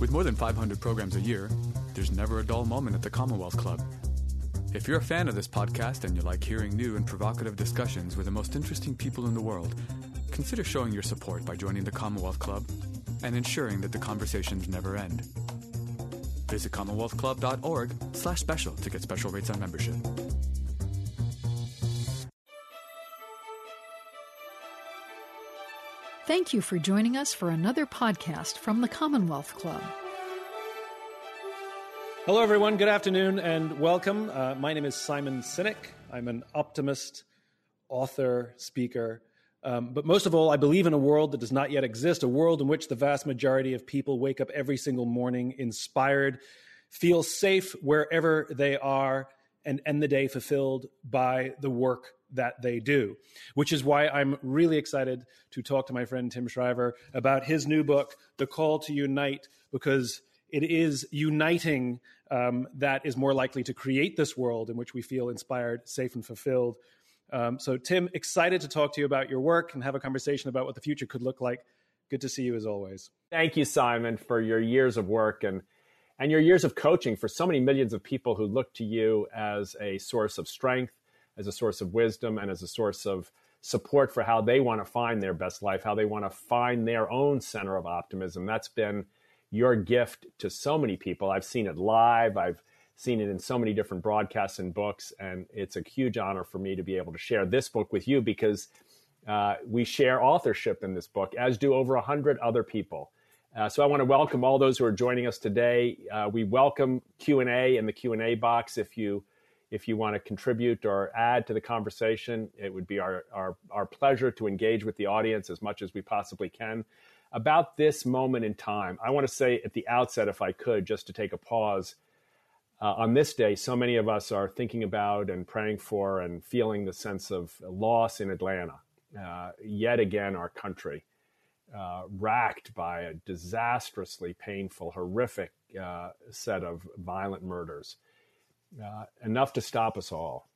With more than 500 programs a year, there's never a dull moment at the Commonwealth Club. If you're a fan of this podcast and you like hearing new and provocative discussions with the most interesting people in the world, consider showing your support by joining the Commonwealth Club and ensuring that the conversations never end. Visit commonwealthclub.org slash special to get special rates on membership. Thank you for joining us for another podcast from the Commonwealth Club. Hello, everyone. Good afternoon and welcome. Uh, my name is Simon Sinek. I'm an optimist, author, speaker. Um, but most of all, I believe in a world that does not yet exist, a world in which the vast majority of people wake up every single morning inspired, feel safe wherever they are, and end the day fulfilled by the work that they do, which is why I'm really excited to talk to my friend Tim Shriver about his new book, The Call to Unite, because it is uniting um, that is more likely to create this world in which we feel inspired, safe, and fulfilled. Um, so, Tim, excited to talk to you about your work and have a conversation about what the future could look like. Good to see you as always. Thank you, Simon, for your years of work and and your years of coaching for so many millions of people who look to you as a source of strength, as a source of wisdom, and as a source of support for how they want to find their best life, how they want to find their own center of optimism. That's been your gift to so many people. I've seen it live. I've seen it in so many different broadcasts and books, and it's a huge honor for me to be able to share this book with you because uh, we share authorship in this book, as do over a hundred other people. Uh, so I want to welcome all those who are joining us today. Uh, we welcome Q and A in the Q and A box. If you if you want to contribute or add to the conversation, it would be our, our our pleasure to engage with the audience as much as we possibly can about this moment in time. I want to say at the outset, if I could, just to take a pause. Uh, on this day, so many of us are thinking about and praying for and feeling the sense of loss in Atlanta. Uh, yet again, our country uh, racked by a disastrously painful, horrific uh, set of violent murders. Uh, enough to stop us all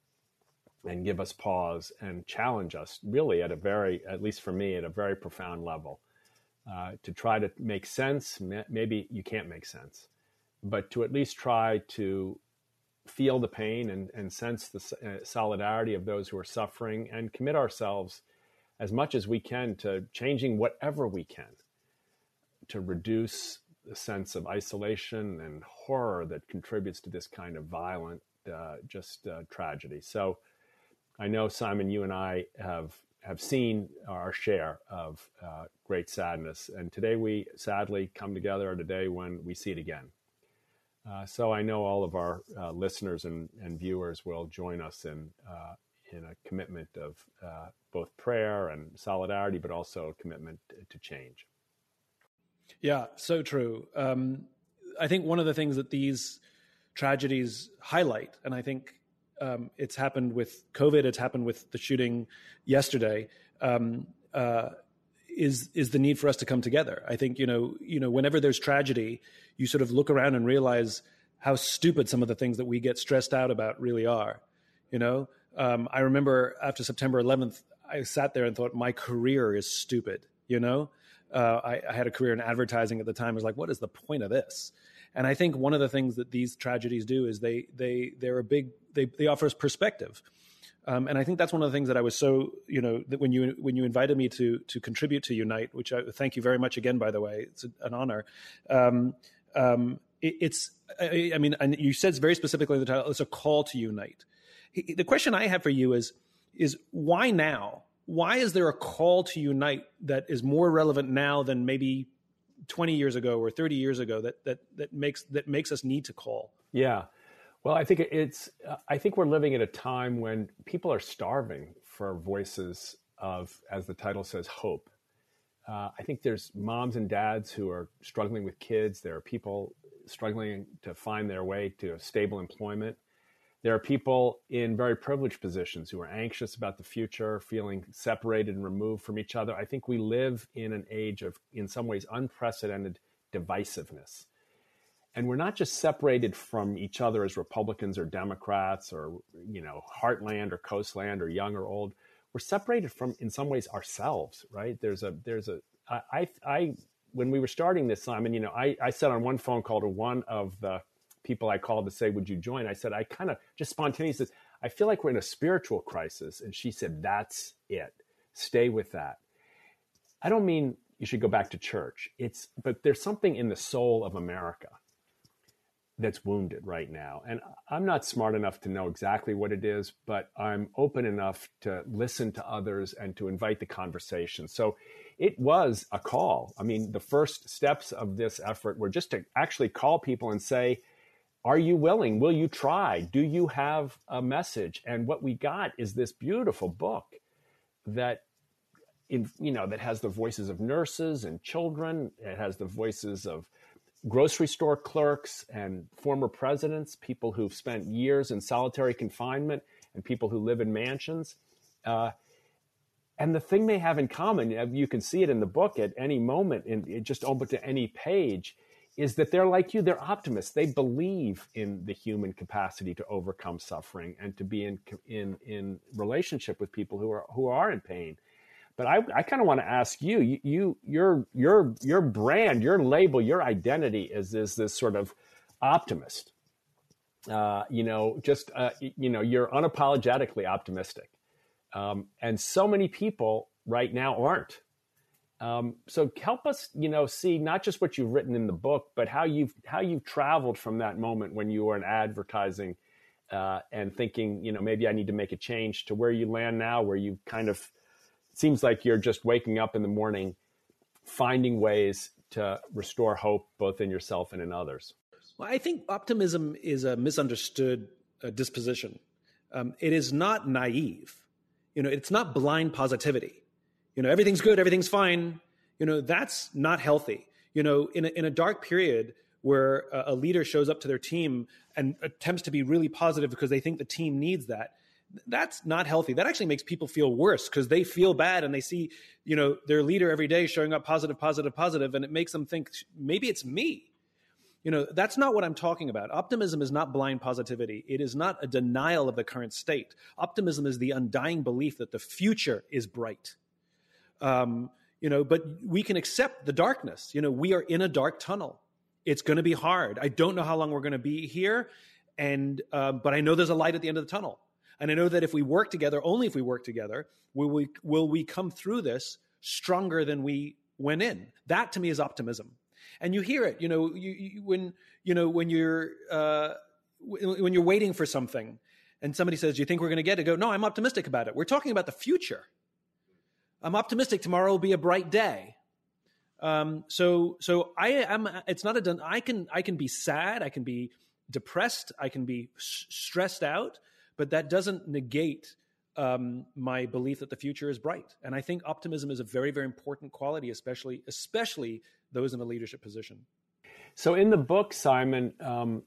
and give us pause and challenge us, really, at a very, at least for me, at a very profound level, uh, to try to make sense. Maybe you can't make sense, but to at least try to feel the pain and, and sense the uh, solidarity of those who are suffering and commit ourselves as much as we can to changing whatever we can to reduce the sense of isolation and horror that contributes to this kind of violent, uh, just uh, tragedy. So, I know Simon, you and I have have seen our share of uh, great sadness, and today we sadly come together at a day when we see it again. Uh, so I know all of our uh, listeners and, and, viewers will join us in uh, in a commitment of both prayer and solidarity, but also a commitment to change. Yeah, so true. Um, I think one of the things that these tragedies highlight, and I think um, it's happened with COVID, it's happened with the shooting yesterday, um, uh, is is the need for us to come together. I think you know, you know, whenever there's tragedy, you sort of look around and realize how stupid some of the things that we get stressed out about really are. You know, um, I remember after September 11th, I sat there and thought my career is stupid. You know, uh, I, I, had a career in advertising at the time. I was like, what is the point of this? And I think one of the things that these tragedies do is they they they're a big they they offer us perspective. Um, and I think that's one of the things that I was so you know that when you when you invited me to to contribute to Unite, which I thank you very much again by the way, it's an honor. Um, um, it, it's I, I, mean, and you said very specifically in the title, it's a call to unite the question I have for you is is why now? Why is there a call to unite that is more relevant now than maybe 20 years ago or 30 years ago that that that makes that makes us need to call? Yeah. Well, I think it's I think we're living at a time when people are starving for voices of as the title says hope. Uh, I think there's moms and dads who are struggling with kids. There are people struggling to find their way to stable employment. There are people in very privileged positions who are anxious about the future, feeling separated and removed from each other. I think we live in an age of, in some ways, unprecedented divisiveness. And we're not just separated from each other as Republicans or Democrats or, you know, heartland or coastland or young or old. We're separated from, in some ways, ourselves, right? There's a, there's a, I, I when we were starting this, Simon, you know, I, I said on one phone call to one of the people I called to say, "Would you join?" I said, I kind of just spontaneously I feel like we're in a spiritual crisis, and she said, "That's it. Stay with that." I don't mean you should go back to church. It's but there's something in the soul of America that's wounded right now. And I'm not smart enough to know exactly what it is, but I'm open enough to listen to others and to invite the conversation. So it was a call. I mean, the first steps of this effort were just to actually call people and say, are you willing? Will you try? Do you have a message? And what we got is this beautiful book that in, you know that has the voices of nurses and children. It has the voices of grocery store clerks and former presidents, people who've spent years in solitary confinement, and people who live in mansions. Uh, and the thing they have in common, you can see it in the book at any moment, in just open to any page, is that they're like you. They're optimists. They believe in the human capacity to overcome suffering and to be in in in relationship with people who are who are in pain. But I, I kind of want to ask you, you, you, your, your, your brand, your label, your identity is, is this sort of optimist. Uh, you know, just, uh, you know, you're unapologetically optimistic. Um, and so many people right now aren't. Um, so help us, you know, see not just what you've written in the book, but how you've how you've traveled from that moment when you were in advertising uh, and thinking, you know, maybe I need to make a change to where you land now, where you kind of seems like you're just waking up in the morning, finding ways to restore hope both in yourself and in others. Well, I think optimism is a misunderstood uh, disposition. Um, it is not naive. You know, it's not blind positivity. You know, everything's good, everything's fine. You know, that's not healthy. You know, in a, in a dark period where a, a leader shows up to their team and attempts to be really positive because they think the team needs that, that's not healthy. That actually makes people feel worse because they feel bad and they see, you know, their leader every day showing up positive, positive, positive, and it makes them think maybe it's me. You know, that's not what I'm talking about. Optimism is not blind positivity. It is not a denial of the current state. Optimism is the undying belief that the future is bright. Um, you know, but we can accept the darkness. You know, we are in a dark tunnel. It's going to be hard. I don't know how long we're going to be here, and uh, but I know there's a light at the end of the tunnel. And I know that if we work together, only if we work together, will we, will we come through this stronger than we went in. That to me is optimism. And you hear it, you know, you, you, when, you know, when you're, uh, when you're waiting for something and somebody says, do you think we're going to get it? Go, no, I'm optimistic about it. We're talking about the future. I'm optimistic tomorrow will be a bright day. Um, so, so I am, it's not a done. I can, I can be sad. I can be depressed. I can be s- stressed out but that doesn't negate um, my belief that the future is bright. And I think optimism is a very, very important quality, especially especially those in a leadership position. So in the book, Simon, um,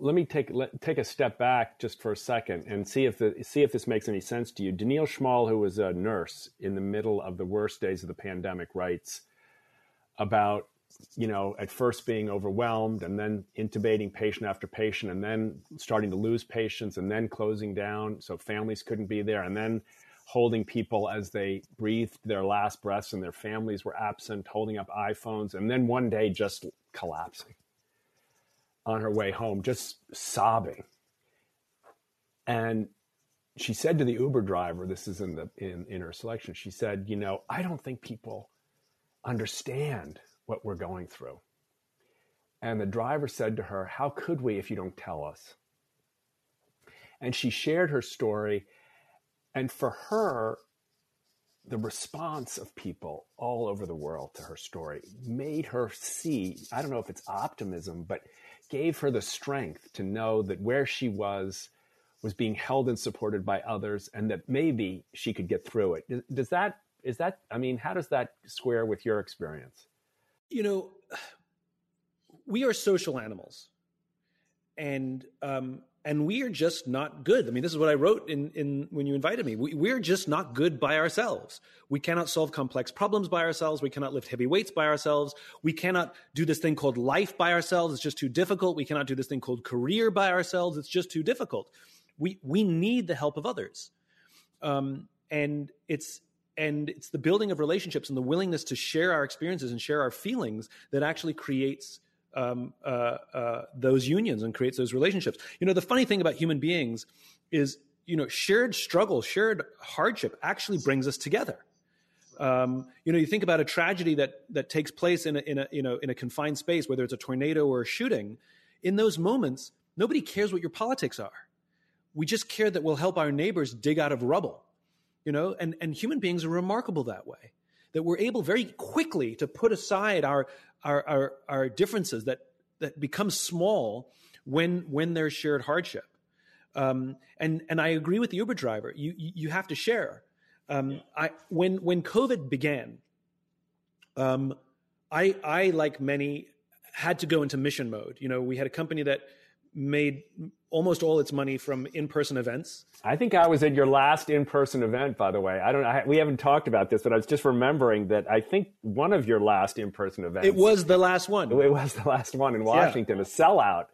let me take let, take a step back just for a second and see if the, see if this makes any sense to you. Danielle Schmall, who was a nurse in the middle of the worst days of the pandemic, writes about you know, at first being overwhelmed and then intubating patient after patient and then starting to lose patients and then closing down so families couldn't be there and then holding people as they breathed their last breaths and their families were absent, holding up iPhones, and then one day just collapsing on her way home, just sobbing. And she said to the Uber driver, this is in the in, in her selection, she said, you know, I don't think people understand what we're going through. And the driver said to her, How could we if you don't tell us? And she shared her story. And for her, the response of people all over the world to her story made her see I don't know if it's optimism, but gave her the strength to know that where she was was being held and supported by others and that maybe she could get through it. Does that, is that, I mean, how does that square with your experience? you know, we are social animals, and um, and we are just not good. I mean, this is what I wrote in in when you invited me. We, we're just not good by ourselves. We cannot solve complex problems by ourselves. We cannot lift heavy weights by ourselves. We cannot do this thing called life by ourselves. It's just too difficult. We cannot do this thing called career by ourselves. It's just too difficult. We we need the help of others, um, and it's and it's the building of relationships and the willingness to share our experiences and share our feelings that actually creates um, uh, uh, those unions and creates those relationships. You know, the funny thing about human beings is, you know, shared struggle, shared hardship actually brings us together. Um, you know, you think about a tragedy that that takes place in a, in a you know in a confined space, whether it's a tornado or a shooting. In those moments, nobody cares what your politics are. We just care that we'll help our neighbors dig out of rubble. You know, and and human beings are remarkable that way. That we're able very quickly to put aside our our our, differences that that become small when when there's shared hardship. Um, and and I agree with the Uber driver. You you have to share. Um, I when when COVID began, um, I I like many had to go into mission mode. You know, we had a company that made almost all its money from in-person events. I think I was at your last in-person event, by the way. I don't. I, we haven't talked about this, but I was just remembering that I think one of your last in-person events. It was the last one. It was the last one in Washington, yeah. a sellout.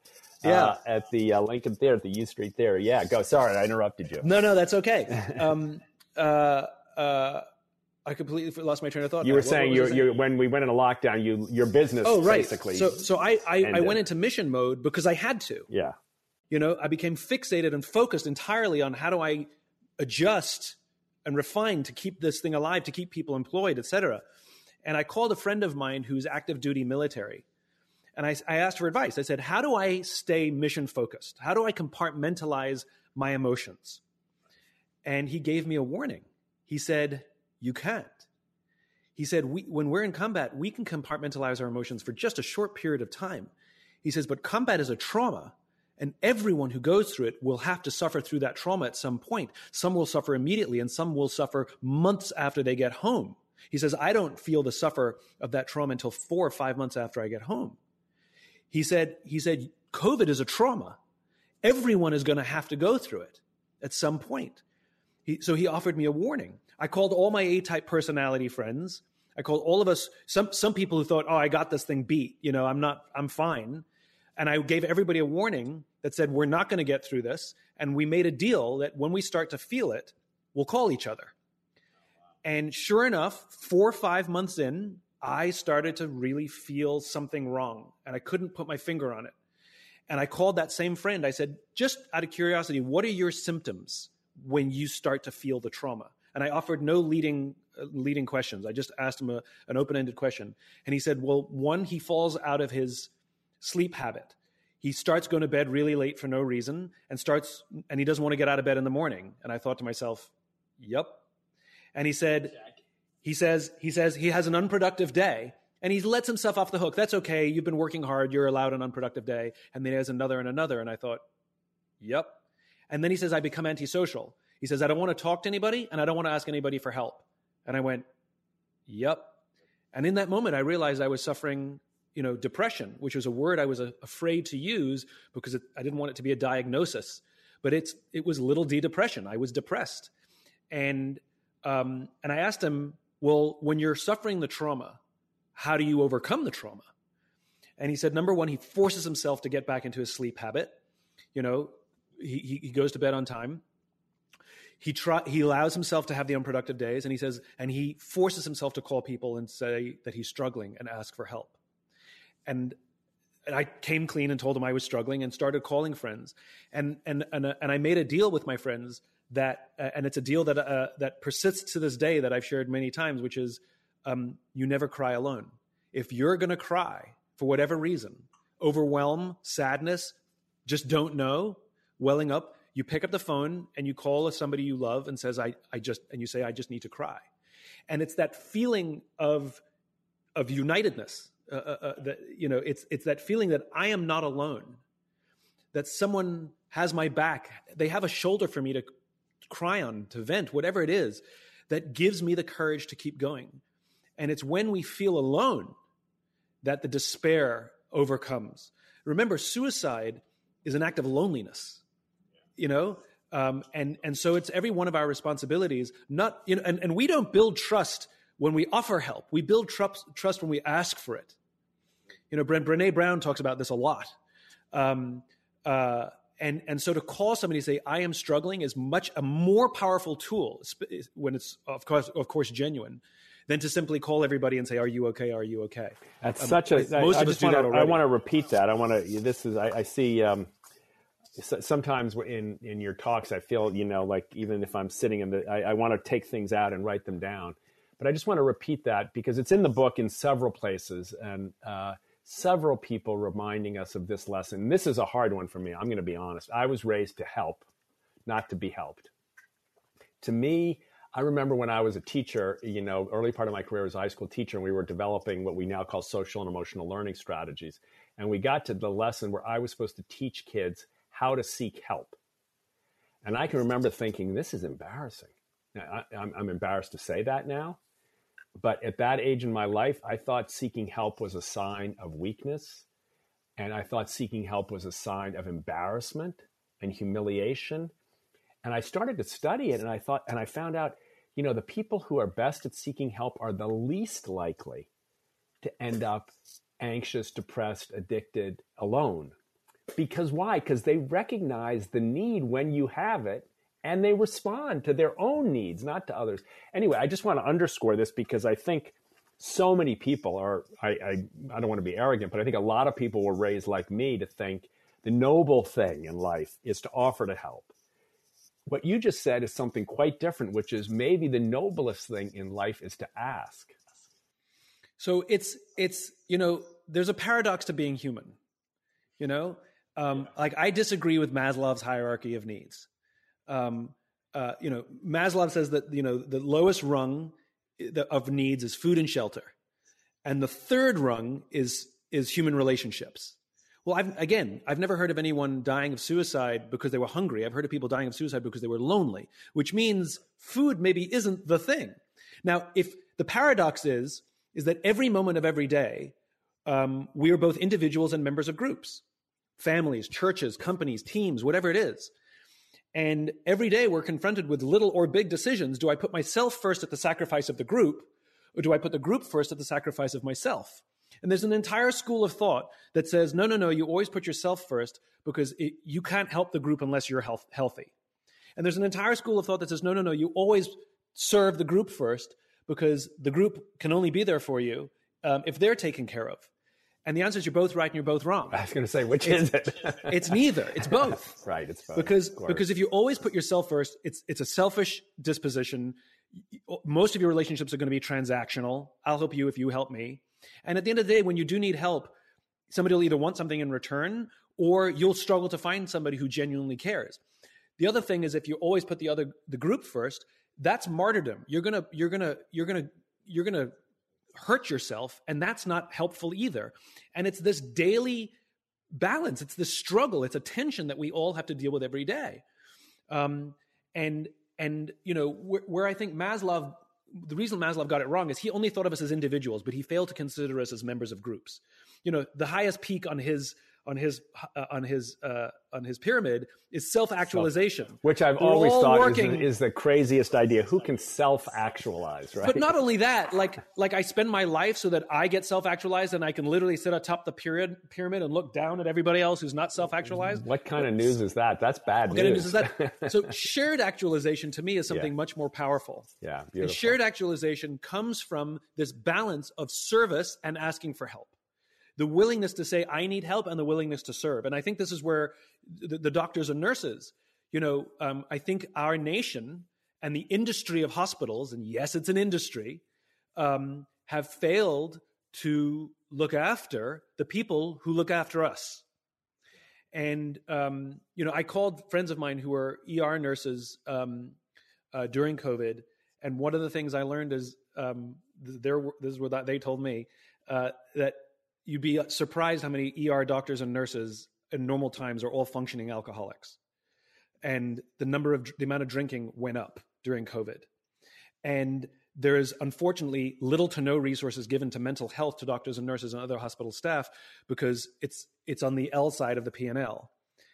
Uh, yeah. Uh, at the uh, Lincoln Theater, the U Street Theater. Yeah, go. Sorry, I interrupted you. No, no, that's okay. Um, uh, uh, I completely lost my train of thought. You were saying you, you when we went into lockdown, you your business. Oh, right. Basically, so so I I, I, went into mission mode because I had to. Yeah. You know, I became fixated and focused entirely on how do I adjust and refine to keep this thing alive, to keep people employed, et cetera. And I called a friend of mine who's active duty military, and I, I asked for advice. I said, "How do I stay mission focused? How do I compartmentalize my emotions?" And he gave me a warning. He said, You can't. He said, we, When we're in combat, we can compartmentalize our emotions for just a short period of time. He says, But combat is a trauma. And everyone who goes through it will have to suffer through that trauma at some point. Some will suffer immediately, and some will suffer months after they get home. He says, I don't feel the suffer of that trauma until four or five months after I get home. He said, he said, COVID is a trauma. Everyone is going to have to go through it at some point. He, so he offered me a warning. I called all my A-type personality friends. I called all of us, some, some people who thought, oh, I got this thing beat. You know, I'm not, I'm fine. And I gave everybody a warning that said, we're not going to get through this. And we made a deal that when we start to feel it, we'll call each other. And sure enough, four or five months in, I started to really feel something wrong and I couldn't put my finger on it. And I called that same friend. I said, just out of curiosity, what are your symptoms? When you start to feel the trauma. And I offered no leading uh, leading questions. I just asked him a, an open ended question, and he said, "Well, one, he falls out of his sleep habit. He starts going to bed really late for no reason, and starts and he doesn't want to get out of bed in the morning." And I thought to myself, "Yep." And he said, "He says he says he has an unproductive day." And he lets himself off the hook. That's okay. You've been working hard. You're allowed an unproductive day. And then he has another and another. And I thought, yep, and then he says, I become antisocial. He says, I don't want to talk to anybody and I don't want to ask anybody for help. And I went, Yep. And in that moment, I realized I was suffering, you know, depression, which was a word I was a- afraid to use because it, I didn't want it to be a diagnosis. But it's it was little d depression. I was depressed, and um, and I asked him, well, when you're suffering the trauma, how do you overcome the trauma? And he said, number one, he forces himself to get back into his sleep habit. You know, he, he goes to bed on time. He try, he allows himself to have the unproductive days, and he says, and he forces himself to call people and say that he's struggling and ask for help. And and I came clean and told him I was struggling and started calling friends. And and and, and I made a deal with my friends that, uh, and it's a deal that uh, that persists to this day that I've shared many times, which is um, you never cry alone. If you're going to cry for whatever reason, overwhelm, sadness, just don't know, welling up, you pick up the phone and you call somebody you love and says, I, I just, and you say, I just need to cry. And it's that feeling of, of unitedness. Uh, uh, uh, that, you know, it's, it's that feeling that I am not alone, that someone has my back. They have a shoulder for me to cry on, to vent, whatever it is, that gives me the courage to keep going. And it's when we feel alone that the despair overcomes. Remember, suicide is an act of loneliness you know um, and and so it's every one of our responsibilities not you know and, and we don't build trust when we offer help we build trust trust when we ask for it you know Bre- Brené Brown talks about this a lot um, uh, and and so to call somebody and say I am struggling is much a more powerful tool when it's of course of course genuine than to simply call everybody and say Are you okay? Are you okay? That's um, such a. Most I, of I us do wanna, that already. I want to repeat that. I want to. This is I, I see. Um, sometimes in in your talks, I feel you know like even if I'm sitting in the, I, I want to take things out and write them down. But I just want to repeat that because it's in the book in several places and uh, several people reminding us of this lesson. This is a hard one for me. I'm going to be honest. I was raised to help, not to be helped. To me, I remember when I was a teacher, you know, early part of my career as a high school teacher, and we were developing what we now call social and emotional learning strategies. And we got to the lesson where I was supposed to teach kids how to seek help. And I can remember thinking, this is embarrassing. I, am embarrassed to say that now. But at that age in my life, I thought seeking help was a sign of weakness. And I thought seeking help was a sign of embarrassment and humiliation. And I started to study it and I thought, and I found out, you know, the people who are best at seeking help are the least likely to end up anxious, depressed, addicted, alone. Because why? Because they recognize the need when you have it and they respond to their own needs, not to others. Anyway, I just want to underscore this because I think so many people are, I, I, I don't want to be arrogant, but I think a lot of people were raised like me to think the noble thing in life is to offer to help. What you just said is something quite different, which is maybe the noblest thing in life is to ask. So it's, it's, you know, there's a paradox to being human, you know? Um, like I disagree with Maslow's hierarchy of needs. Um, uh, you know, Maslow says that you know the lowest rung of needs is food and shelter, and the third rung is is human relationships. Well, I've, again, I've never heard of anyone dying of suicide because they were hungry. I've heard of people dying of suicide because they were lonely, which means food maybe isn't the thing. Now, if the paradox is is that every moment of every day, um, we are both individuals and members of groups families, churches, companies, teams, whatever it is. And every day we're confronted with little or big decisions. Do I put myself first at the sacrifice of the group, or do I put the group first at the sacrifice of myself? And there's an entire school of thought that says, no, no, no, you always put yourself first because it, you can't help the group unless you're health, healthy. And there's an entire school of thought that says, no, no, no, you always serve the group first because the group can only be there for you um, if they're taken care of. And the answer is you're both right and you're both wrong. I was going to say, which it's, is it? it's neither. It's both. right. It's both. Because because if you always put yourself first, it's it's a selfish disposition. Most of your relationships are going to be transactional. I'll help you if you help me. And at the end of the day, when you do need help, somebody will either want something in return or you'll struggle to find somebody who genuinely cares. The other thing is if you always put the other the group first, that's martyrdom. You're gonna you're gonna you're gonna you're gonna hurt yourself and that's not helpful either. And it's this daily balance. It's this struggle. It's a tension that we all have to deal with every day. Um, and and you know where, where i think Maslow the reason Maslow got it wrong is he only thought of us as individuals but he failed to consider us as members of groups. You know the highest peak on his on his uh, on his uh, on his pyramid is self actualization, which I've always thought is, is, the craziest idea. Who can self actualize, right? But not only that, like like I spend my life so that I get self actualized, and I can literally sit atop the pyramid pyramid and look down at everybody else who's not self actualized. What kind of news is that? That's bad what news. Kind of news is that? so shared actualization to me is something yeah. much more powerful. Yeah, beautiful. And shared actualization comes from this balance of service and asking for help the willingness to say i need help and the willingness to serve. And i think this is where the, the doctors and nurses you know um, i think our nation and the industry of hospitals and yes it's an industry um, have failed to look after the people who look after us. And um, you know i called friends of mine who are er nurses um, uh, during covid and one of the things i learned is um, there this is what they told me uh, that you'd be surprised how many ER doctors and nurses in normal times are all functioning alcoholics. And the number of the amount of drinking went up during COVID. And there is unfortunately little to no resources given to mental health to doctors and nurses and other hospital staff because it's it's on the L side of the P&L.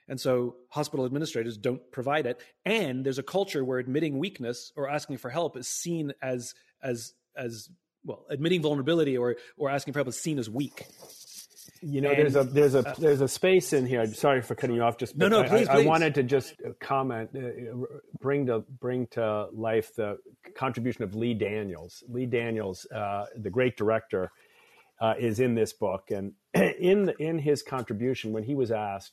And so hospital administrators don't provide it. And there's a culture where admitting weakness or asking for help is seen as as as well, admitting vulnerability or or asking for help is seen as weak. You know, and, there's a there's a uh, there's a space in here. Sorry for cutting you off. Just no, no, I, please, I, please. I wanted to just comment, uh, bring to bring to life the contribution of Lee Daniels. Lee Daniels, uh, the great director, uh, is in this book, and in the, in his contribution, when he was asked,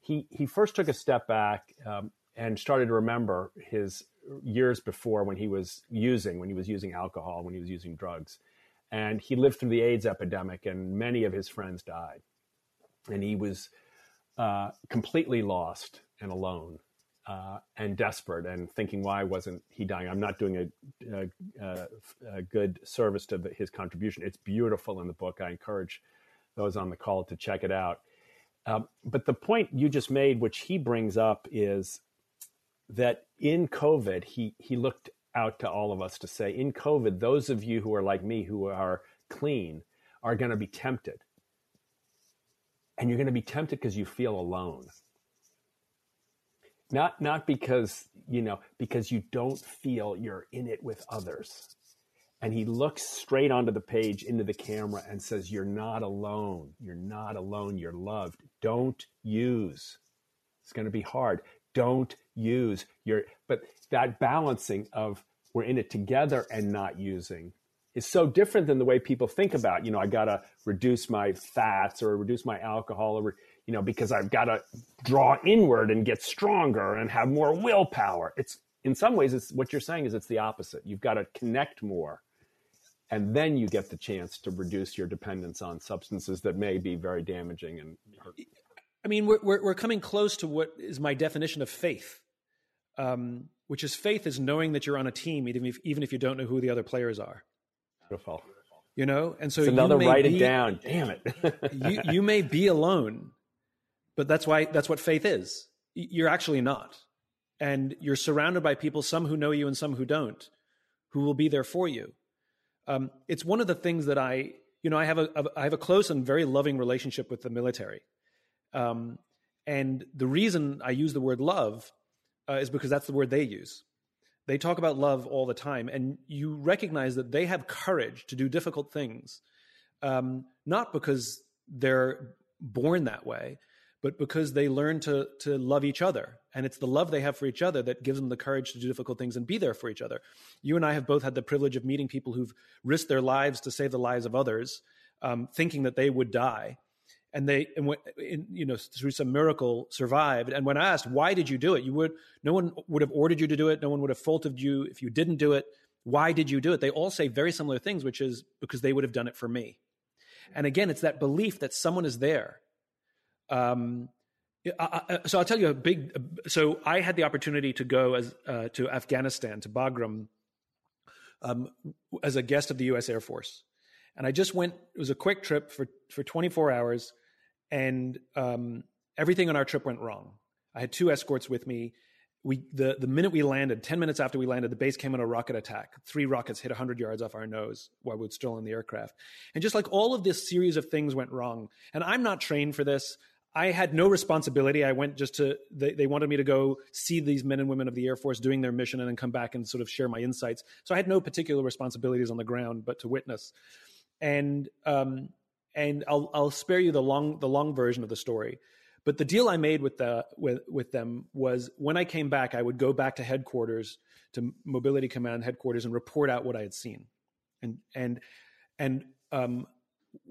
he he first took a step back um, and started to remember his years before when he was using when he was using alcohol, when he was using drugs and he lived through the AIDS epidemic, and many of his friends died, and he was uh, completely lost and alone. Uh, and desperate and thinking, why wasn't he dying? I'm not doing a, a, a good service to the, his contribution. It's beautiful in the book. I encourage those on the call to check it out. Um, but the point you just made, which he brings up, is that in COVID, he he looked out to all of us to say in COVID, those of you who are like me, who are clean, are going to be tempted. And you're going to be tempted because you feel alone. Not, not because, you know, because you don't feel you're in it with others. And he looks straight onto the page into the camera and says, You're not alone. You're not alone. You're loved. Don't use. It's going to be hard. Don't use your, but that balancing of we're in it together and not using is so different than the way people think about, you know, I got to reduce my fats or reduce my alcohol or, you know, because I've got to draw inward and get stronger and have more willpower. It's in some ways, it's what you're saying is it's the opposite. You've got to connect more and then you get the chance to reduce your dependence on substances that may be very damaging and hurt. I mean, we're, we're, we're coming close to what is my definition of faith, um, which is faith is knowing that you're on a team, even if, even if you don't know who the other players are. Beautiful. You know, and so it's another write be, it down. Damn it. you, you may be alone, but that's why that's what faith is. You're actually not, and you're surrounded by people, some who know you and some who don't, who will be there for you. Um, it's one of the things that I, you know, I have a, a I have a close and very loving relationship with the military. Um, and the reason I use the word love uh, is because that's the word they use. They talk about love all the time, and you recognize that they have courage to do difficult things, um, not because they're born that way, but because they learn to to love each other, and it's the love they have for each other that gives them the courage to do difficult things and be there for each other. You and I have both had the privilege of meeting people who've risked their lives to save the lives of others, um, thinking that they would die, and they and in, you know through some miracle survived and when I asked why did you do it you would no one would have ordered you to do it no one would have faulted you if you didn't do it why did you do it they all say very similar things which is because they would have done it for me and again it's that belief that someone is there um, I, I, so I'll tell you a big. So I had the opportunity to go as uh, to Afghanistan to Bagram um, as a guest of the U.S. Air Force, and I just went. It was a quick trip for for 24 hours and um, everything on our trip went wrong. I had two escorts with me. We the the minute we landed, ten minutes after we landed, the base came on a rocket attack. Three rockets hit hundred yards off our nose while we were still in the aircraft, and just like all of this series of things went wrong. And I'm not trained for this. I had no responsibility. I went just to, they, they, wanted me to go see these men and women of the Air Force doing their mission and then come back and sort of share my insights. So I had no particular responsibilities on the ground, but to witness. And um, and I'll I'll spare you the long the long version of the story. But the deal I made with the with with them was when I came back, I would go back to headquarters to Mobility Command headquarters and report out what I had seen, and and and um,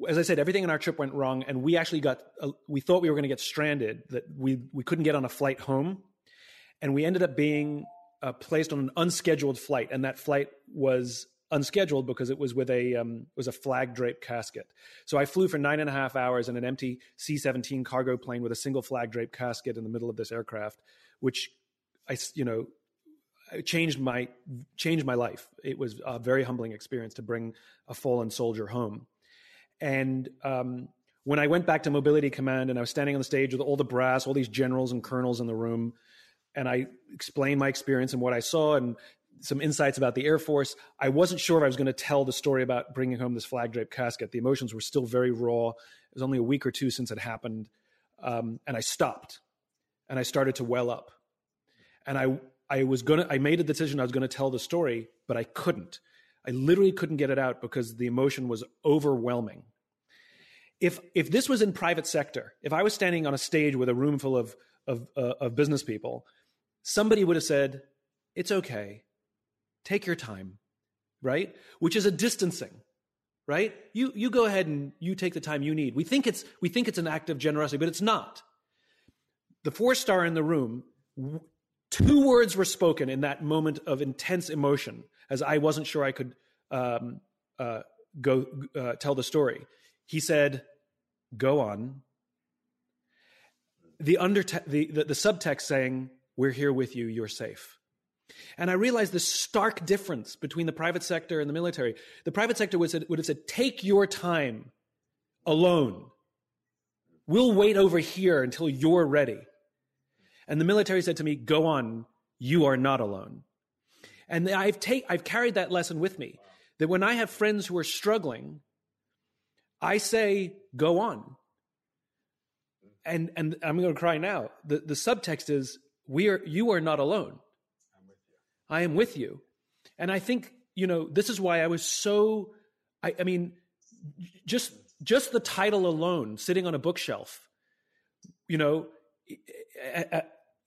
as I said, everything in our trip went wrong, and we actually got uh, we thought we were going to get stranded, that we we couldn't get on a flight home, and we ended up being uh, placed on an unscheduled flight, and that flight was unscheduled because it was with a um, was a flag draped casket. So I flew for nine and a half hours in an empty C seventeen cargo plane with a single flag draped casket in the middle of this aircraft, which I you know changed my changed my life. It was a very humbling experience to bring a fallen soldier home, and. Um, when I went back to Mobility Command and I was standing on the stage with all the brass, all these generals and colonels in the room, and I explained my experience and what I saw, and some insights about the Air Force. I wasn't sure if I was going to tell the story about bringing home this flag draped casket. The emotions were still very raw. It was only a week or two since it happened. Um, and I stopped and I started to well up. And I, I was going to, I made a decision I was going to tell the story, but I couldn't. I literally couldn't get it out because the emotion was overwhelming. if if this was in private sector, if I was standing on a stage with a room full of of, uh, of business people, somebody would have said, "It's okay, take your time," right? Which is a distancing, right? You you go ahead and you take the time you need. We think it's we think it's an act of generosity, but it's not. The four star in the room, two words were spoken in that moment of intense emotion, as I wasn't sure I could um, uh, go uh, tell the story. He said, go on. The, underte- the, the, the subtext saying, We're here with you, you're safe. And I realized the stark difference between the private sector and the military. The private sector would, would have said, Take your time alone. We'll wait over here until you're ready. And the military said to me, Go on, you are not alone. And I've, I've carried that lesson with me that when I have friends who are struggling, I say, go on. And and I'm going to cry now. The the subtext is we are you are not alone. I am with you. And I think, you know, this is why I was so I, I mean, just just the title alone, sitting on a bookshelf, you know, eh, eh, eh,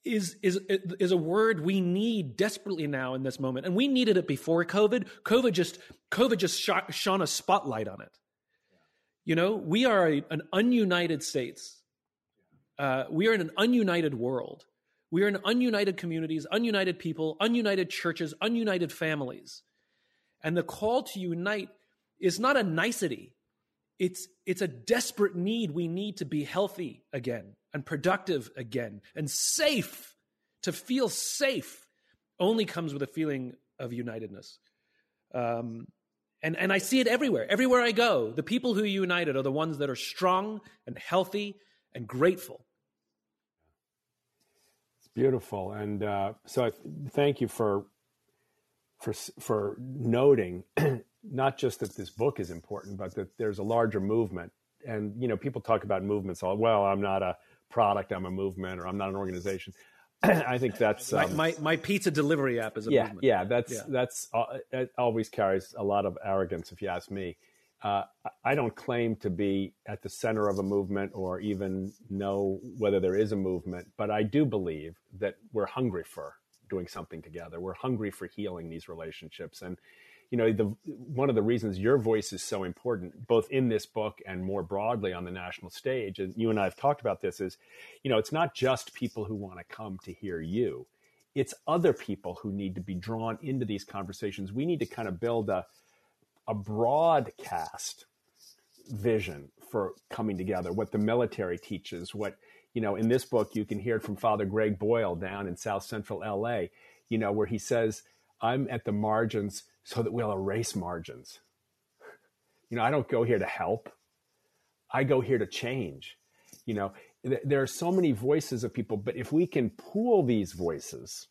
is is is a word we need desperately now in this moment, and we needed it before COVID. COVID just COVID just shot, shone a spotlight on it. You know, we are a, an ununited states. Uh, we are in an ununited world. We are in ununited communities, ununited people, ununited churches, ununited families. And the call to unite is not a nicety. It's, it's a desperate need. We need to be healthy again and productive again and safe. To feel safe only comes with a feeling of unitedness. Um, and, and I see it everywhere. Everywhere I go, the people who are united are the ones that are strong and healthy and grateful. Beautiful. And uh, so I thank you for, for, for noting not just that this book is important, but that there's a larger movement. And, you know, people talk about movements all, well, I'm not a product, I'm a movement, or I'm not an organization. I think that's um, my, my, my pizza delivery app is a yeah movement. yeah that's yeah. that's uh, it always carries a lot of arrogance if you ask me. Uh, I don't claim to be at the center of a movement or even know whether there is a movement, but I do believe that we're hungry for doing something together. We're hungry for healing these relationships, and you know, the, one of the reasons your voice is so important, both in this book and more broadly on the national stage, and you and I have talked about this, is, you know, it's not just people who want to come to hear you. It's other people who need to be drawn into these conversations. We need to kind of build a, a broadcast vision for coming together, what the military teaches, what, you know, in this book, you can hear it from Father Greg Boyle down in South Central LA, you know, where he says, I'm at the margins so that we'll erase margins. You know, I don't go here to help. I go here to change. You know, th- there are so many voices of people, but if we can pool these voices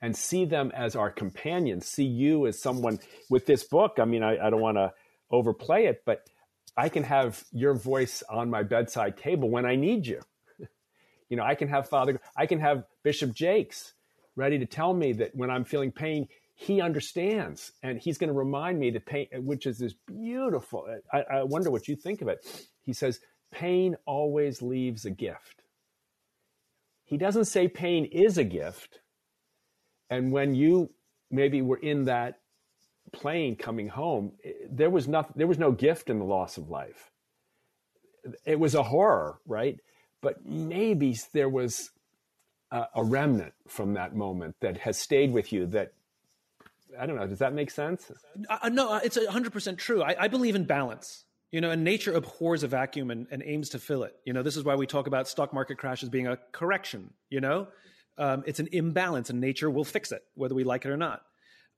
and see them as our companions, see you as someone with this book, I mean, I, I don't want to overplay it, but I can have your voice on my bedside table when I need you. you know, I can have Father, I can have Bishop Jakes ready to tell me that when I'm feeling pain, he understands and he's going to remind me that pain which is this beautiful I, I, wonder what you think of it. He says pain always leaves a gift. He doesn't say pain is a gift and when you maybe were in that plane coming home there was nothing there was no gift in the loss of life it was a horror right but maybe there was a, a remnant from that moment that has stayed with you that I don't know. Does that make sense? Uh, no, uh, it's 100% true. I, I, believe in balance. You know, and nature abhors a vacuum and, and, aims to fill it. You know, this is why we talk about stock market crashes being a correction. You know, um, it's an imbalance, and nature will fix it, whether we like it or not.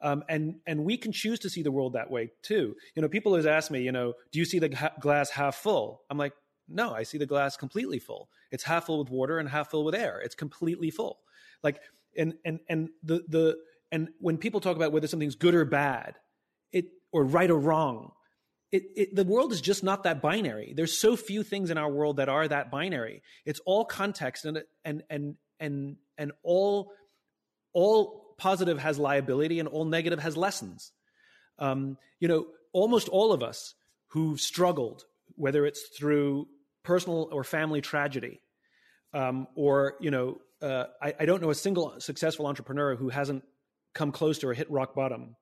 Um, and and we can choose to see the world that way too. You know, people always ask me, you know, do you see the ha- glass half full? I'm like, no, I see the glass completely full. It's half full with water and half full with air. It's completely full. Like, and and and the the and when people talk about whether something's good or bad, it or right or wrong, it, it, the world is just not that binary. There's so few things in our world that are that binary. It's all context and and and and and all all positive has liability and all negative has lessons. Um, you know, almost all of us who've struggled, whether it's through personal or family tragedy, um, or you know, uh, I, I, don't know a single successful entrepreneur who hasn't come close to or hit rock bottom.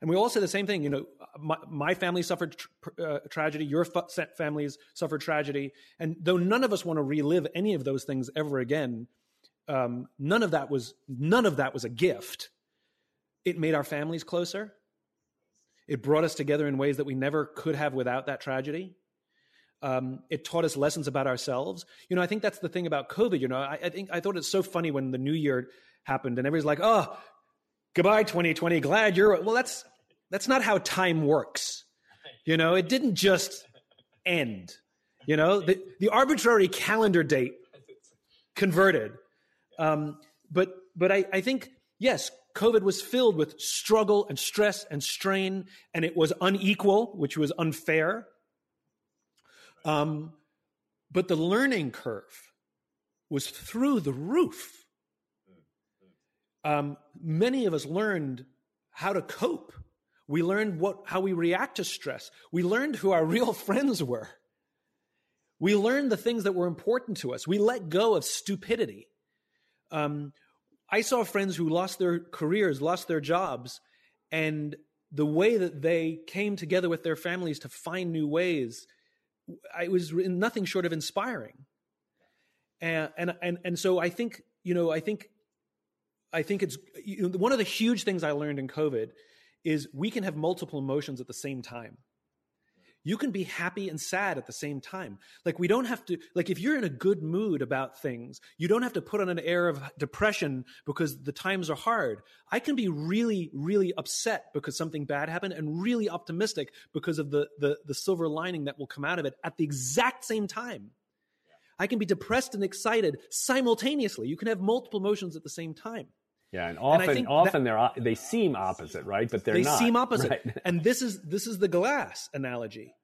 And we all say the same thing. You know, my, my family suffered tr- uh, tragedy. Your families suffered tragedy. And though none of us want to relive any of those things ever again, um, none of that was none of that was a gift. It made our families closer. It brought us together in ways that we never could have without that tragedy. Um, it taught us lessons about ourselves. You know, I think that's the thing about COVID. You know, I, I think I thought it's so funny when the new year happened and everybody's like, "Oh, goodbye 2020. Glad you're." Well, that's that's not how time works. You know, it didn't just end. You know, the, the arbitrary calendar date converted. Um, but but I, I think yes, COVID was filled with struggle and stress and strain, and it was unequal, which was unfair. Um, but the learning curve was through the roof. Um, many of us learned how to cope. We learned what, how we react to stress. We learned who our real friends were. We learned the things that were important to us. We let go of stupidity. Um, I saw friends who lost their careers, lost their jobs, and the way that they came together with their families to find new ways I was nothing short of inspiring. And, and, and, and so I think, you know, I think, I think it's you know, one of the huge things I learned in COVID is we can have multiple emotions at the same time you can be happy and sad at the same time. Like we don't have to like if you're in a good mood about things, you don't have to put on an air of depression because the times are hard. I can be really really upset because something bad happened and really optimistic because of the the the silver lining that will come out of it at the exact same time. I can be depressed and excited simultaneously. You can have multiple emotions at the same time. Yeah, and often and often that, they're they seem opposite, right? But they're they not. seem opposite. Right? and this is this is the glass analogy,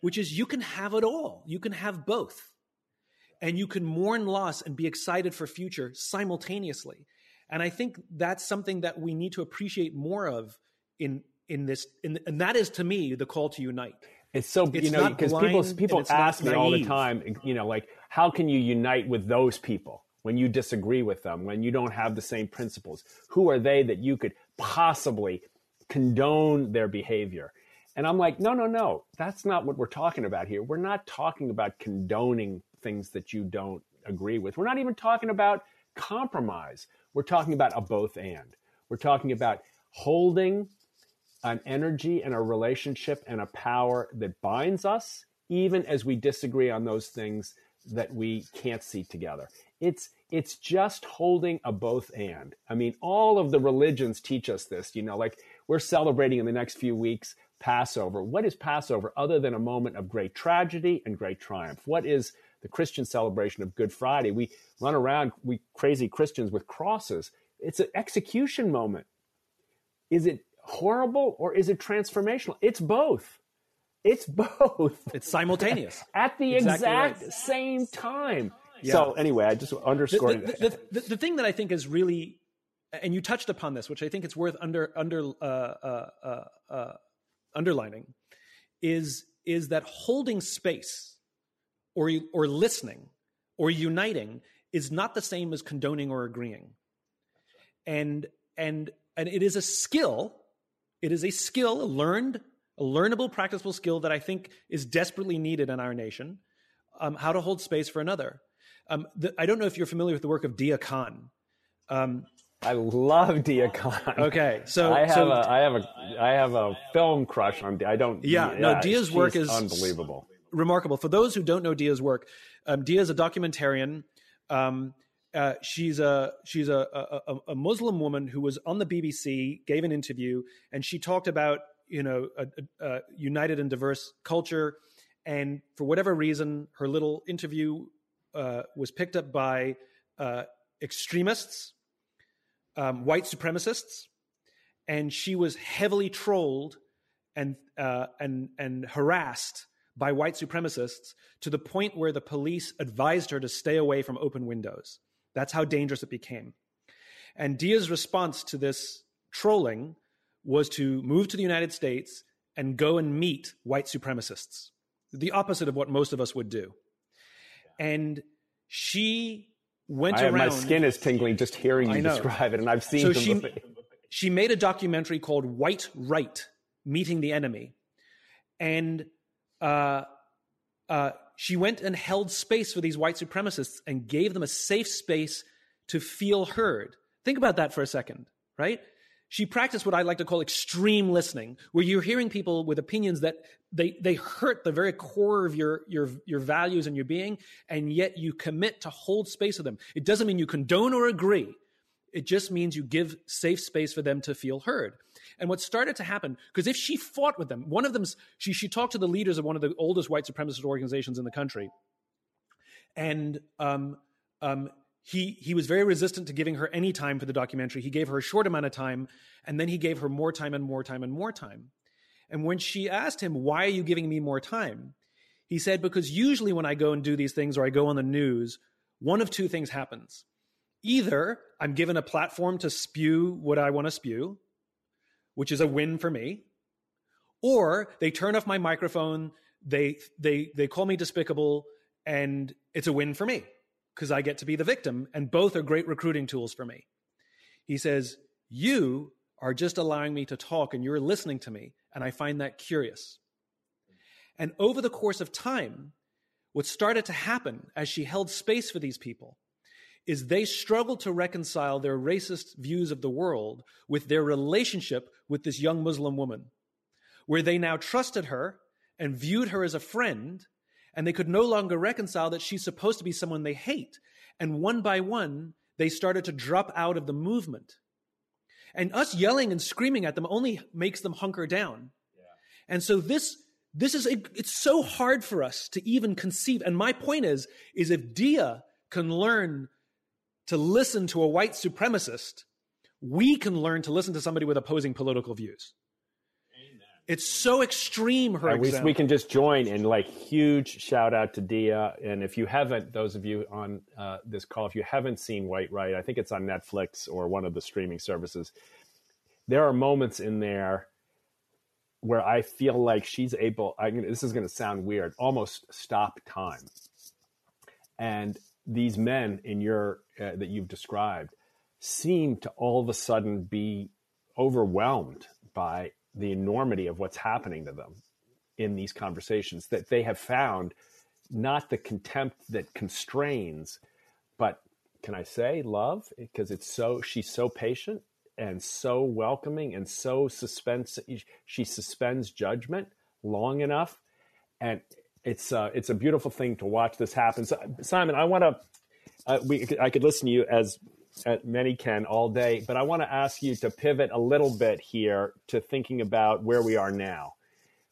which is you can have it all. You can have both. And you can mourn loss and be excited for future simultaneously. And I think that's something that we need to appreciate more of in in this in, and that is to me the call to unite. It's so it's you know because people people ask me all the time, you know, like how can you unite with those people? When you disagree with them, when you don't have the same principles? Who are they that you could possibly condone their behavior? And I'm like, no, no, no, that's not what we're talking about here. We're not talking about condoning things that you don't agree with. We're not even talking about compromise. We're talking about a both and. We're talking about holding an energy and a relationship and a power that binds us, even as we disagree on those things that we can't see together. It's it's just holding a both and. I mean, all of the religions teach us this, you know, like we're celebrating in the next few weeks Passover. What is Passover other than a moment of great tragedy and great triumph? What is the Christian celebration of Good Friday? We run around, we crazy Christians with crosses. It's an execution moment. Is it horrible or is it transformational? It's both. It's both. It's simultaneous. At the exactly exact right. same time. Yeah. So anyway, I just underscoring the, the, the, the, thing that I think is really, and you touched upon this, which I think it's worth under under uh, uh, uh, uh, underlining, is is that holding space, or or listening, or uniting is not the same as condoning or agreeing, and and and it is a skill. It is a skill a learned, a learnable, practicable skill that I think is desperately needed in our nation. Um, how to hold space for another. Um, the, I don't know if you're familiar with the work of Deeyah Khan. Um, I love Deeyah Khan. Okay, so I have so, a I have a I have a film crush on. I don't. Yeah, yeah no, Deeyah's work is unbelievable, remarkable. For those who don't know Deeyah's work, um, Deeyah is a documentarian. Um, uh, she's a she's a, a, a Muslim woman who was on the BBC, gave an interview, and she talked about you know a, a united and diverse culture. And for whatever reason, her little interview uh, was picked up by uh, extremists, um, white supremacists, and she was heavily trolled and uh, and and harassed by white supremacists to the point where the police advised her to stay away from open windows. That's how dangerous it became. And Deeyah's response to this trolling was to move to the United States and go and meet white supremacists the opposite of what most of us would do. And she went I, around. My skin is tingling just hearing you describe it, and I've seen. So she, she made a documentary called White Right: Meeting the Enemy, and uh, uh, she went and held space for these white supremacists and gave them a safe space to feel heard. Think about that for a second, right? She practiced what I like to call extreme listening, where you're hearing people with opinions that they, they hurt the very core of your, your, your values and your being, and yet you commit to hold space for them. It doesn't mean you condone or agree. It just means you give safe space for them to feel heard. And what started to happen, because if she fought with them, one of them, she, she talked to the leaders of one of the oldest white supremacist organizations in the country. And um, um, he, he was very resistant to giving her any time for the documentary. He gave her a short amount of time, and then he gave her more time and more time and more time. And when she asked him, Why are you giving me more time? He said, Because usually when I go and do these things or I go on the news, one of two things happens. Either I'm given a platform to spew what I want to spew, which is a win for me. Or they turn off my microphone, they they they call me despicable, and it's a win for me because I get to be the victim, and both are great recruiting tools for me. He says, You are just allowing me to talk and you're listening to me, and I find that curious. And over the course of time, what started to happen as she held space for these people is they struggled to reconcile their racist views of the world with their relationship with this young Muslim woman, where they now trusted her and viewed her as a friend, and they could no longer reconcile that she's supposed to be someone they hate. And one by one, they started to drop out of the movement. And us yelling and screaming at them only makes them hunker down. Yeah. And so this this is it's so hard for us to even conceive. And my point is, is if Deeyah can learn to listen to a white supremacist, we can learn to listen to somebody with opposing political views. It's so extreme, her we, we, can just join in like huge shout out to Deeyah. And if you haven't, those of you on uh, this call, if you haven't seen White Right, I think it's on Netflix or one of the streaming services. There are moments in there where I feel like she's able. I mean, this is going to sound weird, almost stop time. And these men in your uh, that you've described seem to all of a sudden be overwhelmed by the enormity of what's happening to them in these conversations that they have found not the contempt that constrains but can i say love because it's so she's so patient and so welcoming and so suspense she suspends judgment long enough and it's uh, it's a beautiful thing to watch this happen. So, Simon, I want to uh, we I could listen to you as uh, many can all day, but I want to ask you to pivot a little bit here to thinking about where we are now.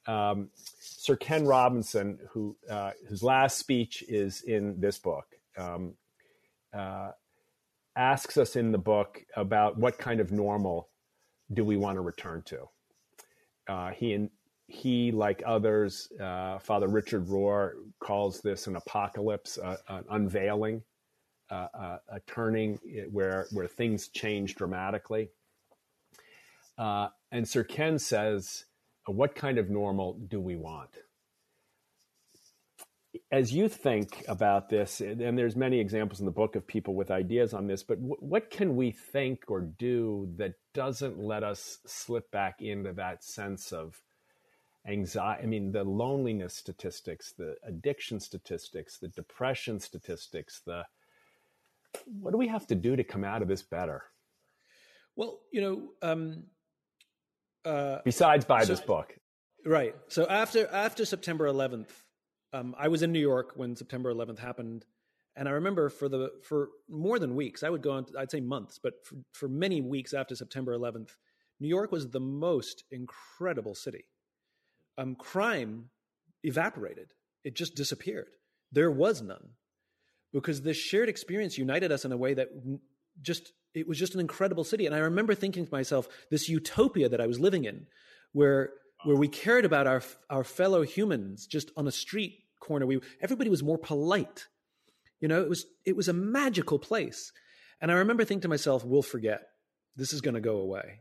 Um, Sir Ken Robinson, who uh, whose last speech is in this book, um, uh, asks us in the book about what kind of normal do we want to return to. Uh, he in, he, like others, uh, Father Richard Rohr calls this an apocalypse, uh, an unveiling, uh, uh a turning where where things change dramatically. Uh, and Sir Ken says, "What kind of normal do we want?" As you think about this, and there's many examples in the book of people with ideas on this, but w- what can we think or do that doesn't let us slip back into that sense of anxiety i mean the loneliness statistics the addiction statistics the depression statistics the what do we have to do to come out of this better? Well you know um uh besides buy so, this book. right. So after after september 11th um i was in new york when september 11th happened. And i remember for the for more than weeks i would go on i'd say months but for, for many weeks after september 11th new york was the most incredible city. Um, crime evaporated. It just disappeared. There was none because this shared experience united us in a way that just it was just an incredible city. And I remember thinking to myself, this utopia that I was living in, where where we cared about our our fellow humans just on a street corner. We everybody was more polite. You know, it was it was a magical place. And I remember thinking to myself, we'll forget. This is going to go away.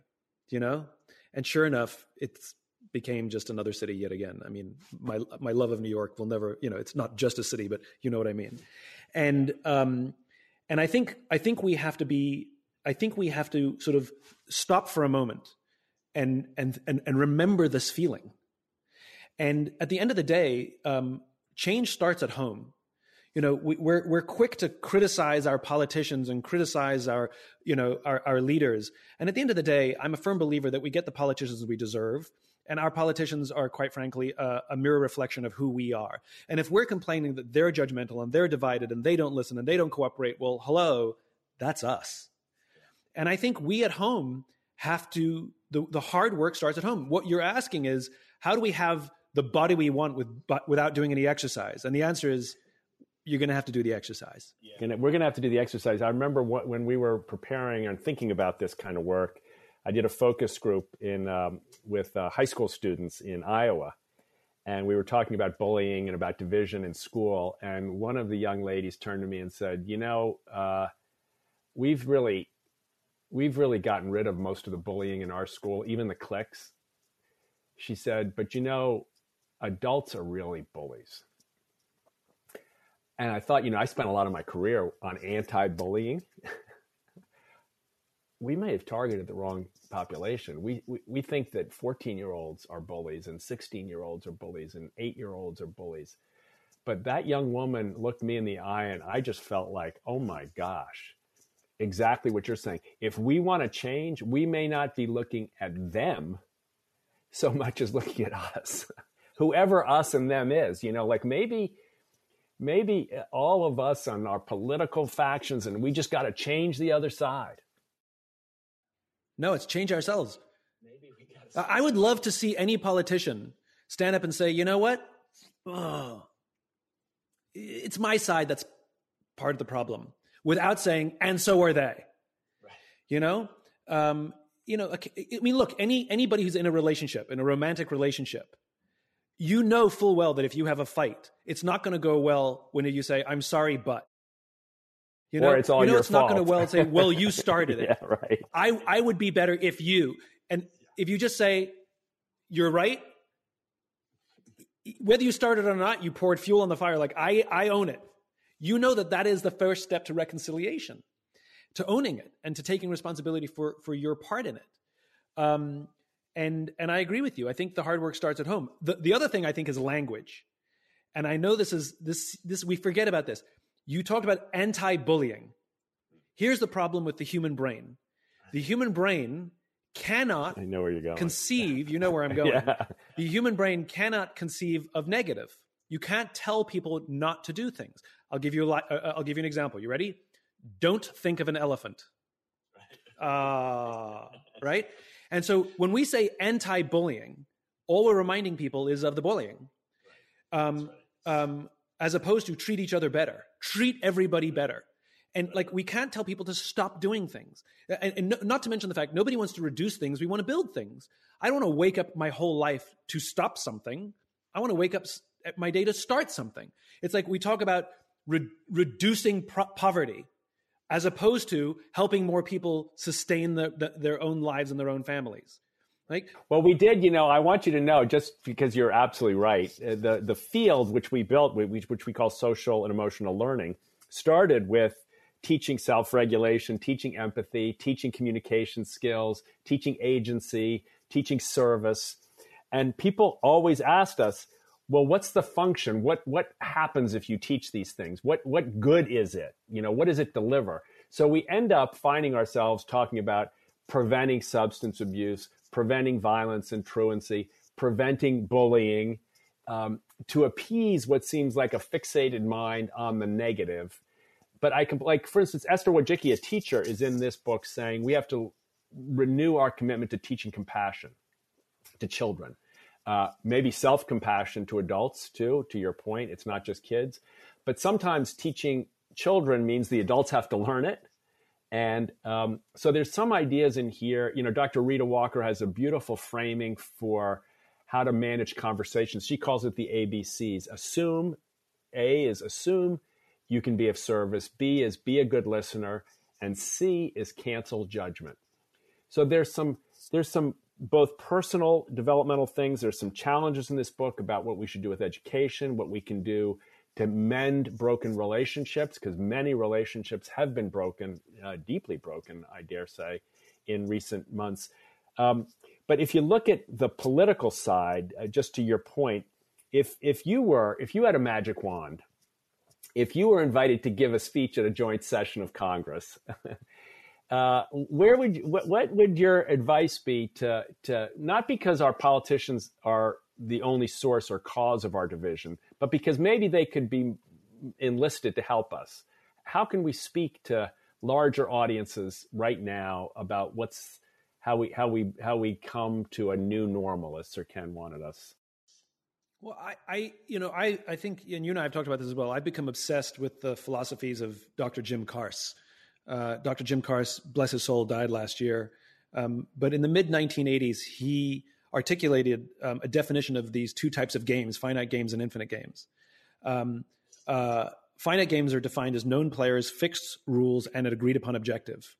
You know? And sure enough, it's became just another city yet again. I mean, my my love of New York will never, you know, it's not just a city, but you know what I mean. And um, and I think I think we have to be I think we have to sort of stop for a moment and and and, and remember this feeling. And at the end of the day, um, change starts at home. You know we, are we're, we're quick to criticize our politicians and criticize our you know our, our leaders. And at the end of the day i'm a firm believer that we get the politicians we deserve and our politicians are quite frankly a, mirror reflection of who we are and if we're complaining that they're judgmental and they're divided and they don't listen and they don't cooperate well hello that's us and i think we at home have to the, the hard work starts at home what you're asking is how do we have the body we want with, but without doing any exercise and the answer is you're going to have to do the exercise. Yeah. we're going to have to do the exercise. I remember when we were preparing and thinking about this kind of work, I did a focus group in um, with uh, high school students in Iowa, and we were talking about bullying and about division in school. And one of the young ladies turned to me and said, "You know, uh, we've really, we've really gotten rid of most of the bullying in our school, even the cliques." She said, "But you know, adults are really bullies." and I thought, you know, I spent a lot of my career on anti-bullying. we may have targeted the wrong population. We, we, we think that 14 year olds are bullies and 16 year olds are bullies and eight year olds are bullies. But that young woman looked me in the eye and I just felt like, oh my gosh, exactly what you're saying. If we want to change, we may not be looking at them so much as looking at us, whoever us and them is, you know, like maybe maybe all of us on our political factions and we just got to change the other side. No, it's change ourselves. Maybe we got I would love to see any politician stand up and say, you know what? Oh, it's my side that's part of the problem without saying, and so are they. Right. You know? Um, you know, I mean, look, any anybody who's in a relationship, in a romantic relationship, you know full well that if you have a fight, it's not going to go well when you say, "I'm sorry, but." You know, or it's all you know, it's fault. not going to well say, "Well, you started it." yeah, right. I I would be better if you and if you just say, "You're right," whether you started or not, you poured fuel on the fire. Like I I own it. You know that that is the first step to reconciliation, to owning it and to taking responsibility for for your part in it. Um, and and I agree with you. I think the hard work starts at home. The the other thing I think is language. And I know this is this this we forget about this. You talked about anti-bullying. Here's the problem with the human brain. The human brain cannot I know where you're going. conceive, you know where I'm going. yeah. The human brain cannot conceive of negative. You can't tell people not to do things. I'll give you a uh, uh, I'll give you an example. You ready? Don't think of an elephant. Uh, right? And so when we say anti bullying, all we're reminding people is of the bullying, um, um, as opposed to treat each other better, treat everybody better. And like we can't tell people to stop doing things, and, and no, not to mention the fact nobody wants to reduce things. We want to build things. I don't want to wake up my whole life to stop something. I want to wake up my day to start something. It's like we talk about re- reducing pro- poverty as opposed to helping more people sustain the, the, their own lives and their own families. Like, well, we did. You know, I want you to know, just because you're absolutely right, uh, the the field which we built, which, which we call social and emotional learning, started with teaching self-regulation, teaching empathy, teaching communication skills, teaching agency, teaching service, and people always asked us, well, what's the function? What what happens if you teach these things? What what good is it? You know, what does it deliver? So we end up finding ourselves talking about preventing substance abuse, preventing violence and truancy, preventing bullying, um, to appease what seems like a fixated mind on the negative. But I can, like, for instance, Esther Wojcicki, a teacher, is in this book saying we have to renew our commitment to teaching compassion to children uh, maybe self compassion to adults too. To your point, it's not just kids, but sometimes teaching children means the adults have to learn it. And um, so there's some ideas in here. You know, Dr. Rita Walker has a beautiful framing for how to manage conversations. She calls it the ABCs. Assume, A is assume you can be of service. B is be a good listener. And C is cancel judgment. So there's some there's some both personal developmental things. There's some challenges in this book about what we should do with education, what we can do to mend broken relationships, because many relationships have been broken, uh, deeply broken, I dare say, in recent months. Um, but if you look at the political side, uh, just to your point, if if you were if you had a magic wand, if you were invited to give a speech at a joint session of Congress, uh, where would you, what, what would your advice be to to not because our politicians are the only source or cause of our division, but because maybe they could be enlisted to help us? How can we speak to larger audiences right now about what's how we how we how we come to a new normal, as Sir Ken wanted us. Well, I, I, you know, I, I think, and you and I have talked about this as well. I've become obsessed with the philosophies of Dr. Jim Carse. Uh, Dr. Jim Carse, bless his soul, died last year. Um, but in the mid 1980s, he articulated um, a definition of these two types of games: finite games and infinite games. Um, uh, finite games are defined as known players, fixed rules, and an agreed upon objective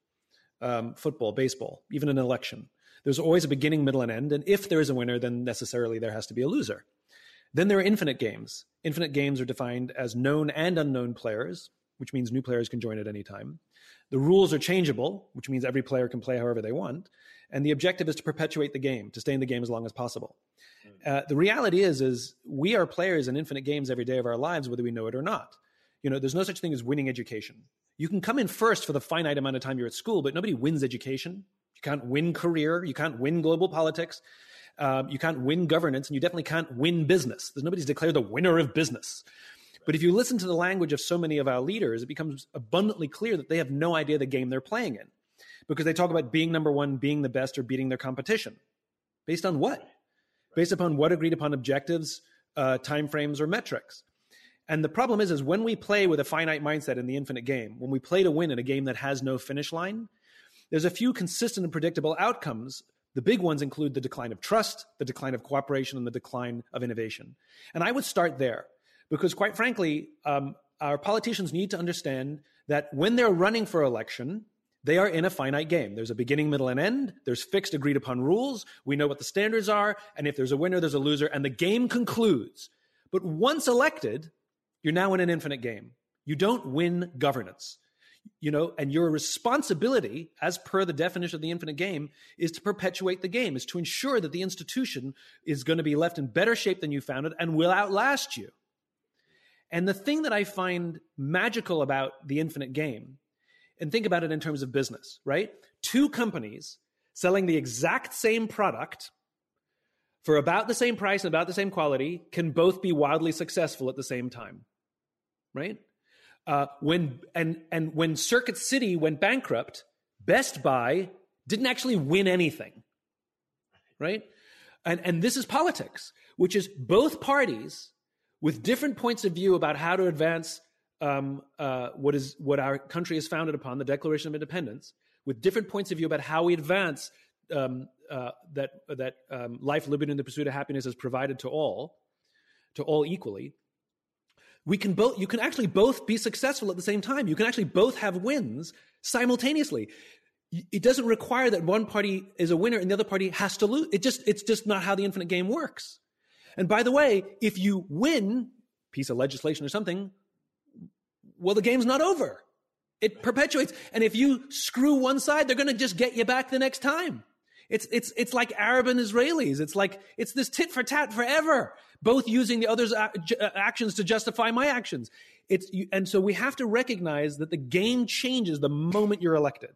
um, football, baseball, even an election. There's always a beginning, middle, and end. And if there is a winner, then necessarily there has to be a loser. Then there are infinite games. Infinite games are defined as known and unknown players, which means new players can join at any time. The rules are changeable, which means every player can play however they want. And the objective is to perpetuate the game, to stay in the game as long as possible. Hmm. Uh, the reality is, is we are players in infinite games every day of our lives, whether we know it or not. You know, there's no such thing as winning education. You can come in first for the finite amount of time you're at school, but nobody wins education. You can't win career. You can't win global politics. Um, you can't win governance, and you definitely can't win business. There's nobody's declared the winner of business. But if you listen to the language of so many of our leaders, it becomes abundantly clear that they have no idea the game they're playing in because they talk about being number one, being the best, or beating their competition. Based on what? Based upon what agreed upon objectives, uh, timeframes, or metrics. And the problem is, is when we play with a finite mindset in the infinite game, when we play to win in a game that has no finish line, there's a few consistent and predictable outcomes. The big ones include the decline of trust, the decline of cooperation, and the decline of innovation. And I would start there because, quite frankly, um, our politicians need to understand that when they're running for election, they are in a finite game. There's a beginning, middle, and end. There's fixed, agreed upon rules. We know what the standards are. And if there's a winner, there's a loser. And the game concludes. But once elected, you're now in an infinite game. You don't win governance. You know, and your responsibility, as per the definition of the infinite game, is to perpetuate the game, is to ensure that the institution is going to be left in better shape than you found it and will outlast you. And the thing that I find magical about the infinite game, and think about it in terms of business, right? Two companies selling the exact same product for about the same price and about the same quality can both be wildly successful at the same time right? Uh, when and and when Circuit City went bankrupt, Best Buy didn't actually win anything, right? And and this is politics, which is both parties with different points of view about how to advance um, uh, what is what our country is founded upon, the Declaration of Independence, with different points of view about how we advance um, uh, that that um, life, liberty, and the pursuit of happiness is provided to all, to all equally we can both you can actually both be successful at the same time. You can actually both have wins simultaneously. It doesn't require that one party is a winner and the other party has to lose. It just it's just not how the infinite game works and by the way if you win piece of legislation or something well the game's not over it perpetuates and if you screw one side they're going to just get you back the next time it's it's it's like arab and israelis it's like it's this tit for tat forever both using the other's uh, actions to justify my actions. It's, and so we have to recognize that the game changes the moment you're elected.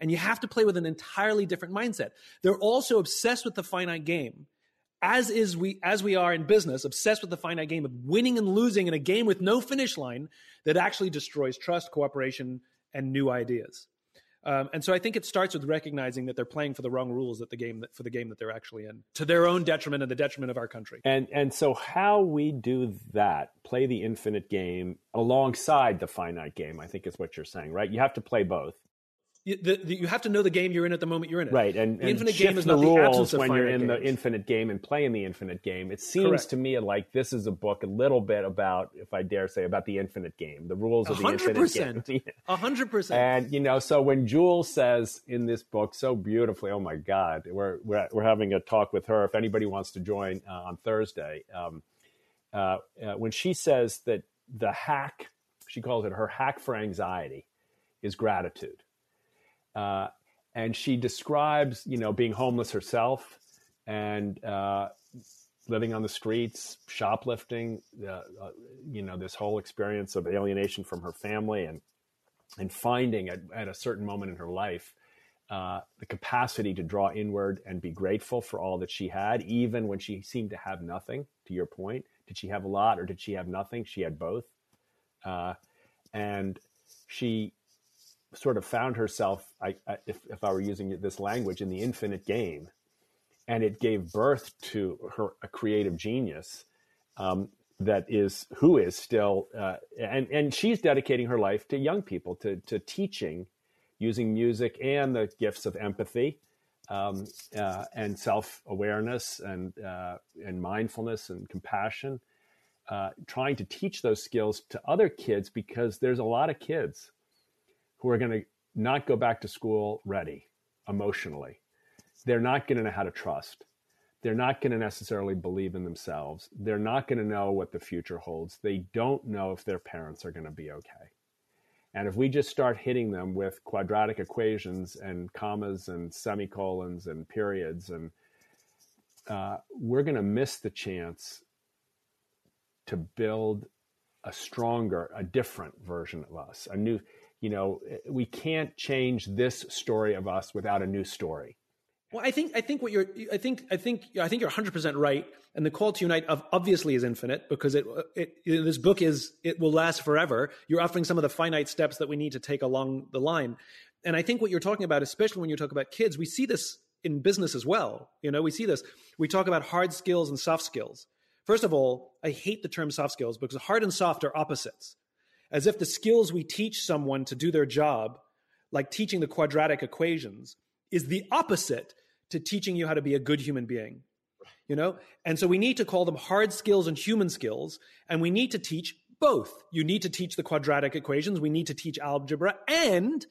And you have to play with an entirely different mindset. They're also obsessed with the finite game, as is we as we are in business, obsessed with the finite game of winning and losing in a game with no finish line that actually destroys trust, cooperation, and new ideas. Um, and so I think it starts with recognizing that they're playing for the wrong rules at the game that, for the game that they're actually in, to their own detriment and the detriment of our country. And and so how we do that, play the infinite game alongside the finite game, I think is what you're saying, right? You have to play both. You, the, the, you have to know the game you're in at the moment you're in it. Right, and, the and infinite game is the not the rules absence of when you're in the infinite game and playing the infinite game. It seems Correct. to me like this is a book a little bit about, if I dare say, about the infinite game, the rules of the hundred infinite game. a hundred percent. And you know, so when Jewel says in this book so beautifully, "Oh my God," we're we're, we're having a talk with her. If anybody wants to join uh, on Thursday, um, uh, uh, when she says that the hack, she calls it her hack for anxiety, is gratitude. Uh, and she describes, you know, being homeless herself and uh, living on the streets, shoplifting, uh, uh, you know, this whole experience of alienation from her family and and finding at, at a certain moment in her life uh, the capacity to draw inward and be grateful for all that she had, even when she seemed to have nothing. To your point, did she have a lot or did she have nothing? She had both, uh, and she sort of found herself, I, I, if, if I were using this language, in the infinite game, and it gave birth to her a creative genius um, that is who is still, uh, and and she's dedicating her life to young people, to to teaching, using music and the gifts of empathy. Um, uh, and self awareness and uh, and mindfulness and compassion, uh, trying to teach those skills to other kids because there's a lot of kids who are going to not go back to school ready emotionally. They're not going to know how to trust. They're not going to necessarily believe in themselves. They're not going to know what the future holds. They don't know if their parents are going to be okay. And if we just start hitting them with quadratic equations and commas and semicolons and periods, and uh, we're going to miss the chance to build a stronger, a different version of us, a new, you know, we can't change this story of us without a new story. Well, I think I think what you're I think I think I think you're 100 percent right, and the call to unite of obviously is infinite because it, it this book is it will last forever. You're offering some of the finite steps that we need to take along the line, and I think what you're talking about, especially when you talk about kids, we see this in business as well. You know, we see this. We talk about hard skills and soft skills. First of all, I hate the term soft skills because hard and soft are opposites, as if the skills we teach someone to do their job, like teaching the quadratic equations, is the opposite to teaching you how to be a good human being you know? And so we need to call them hard skills and human skills and we need to teach both. You need to teach the quadratic equations we need to teach algebra and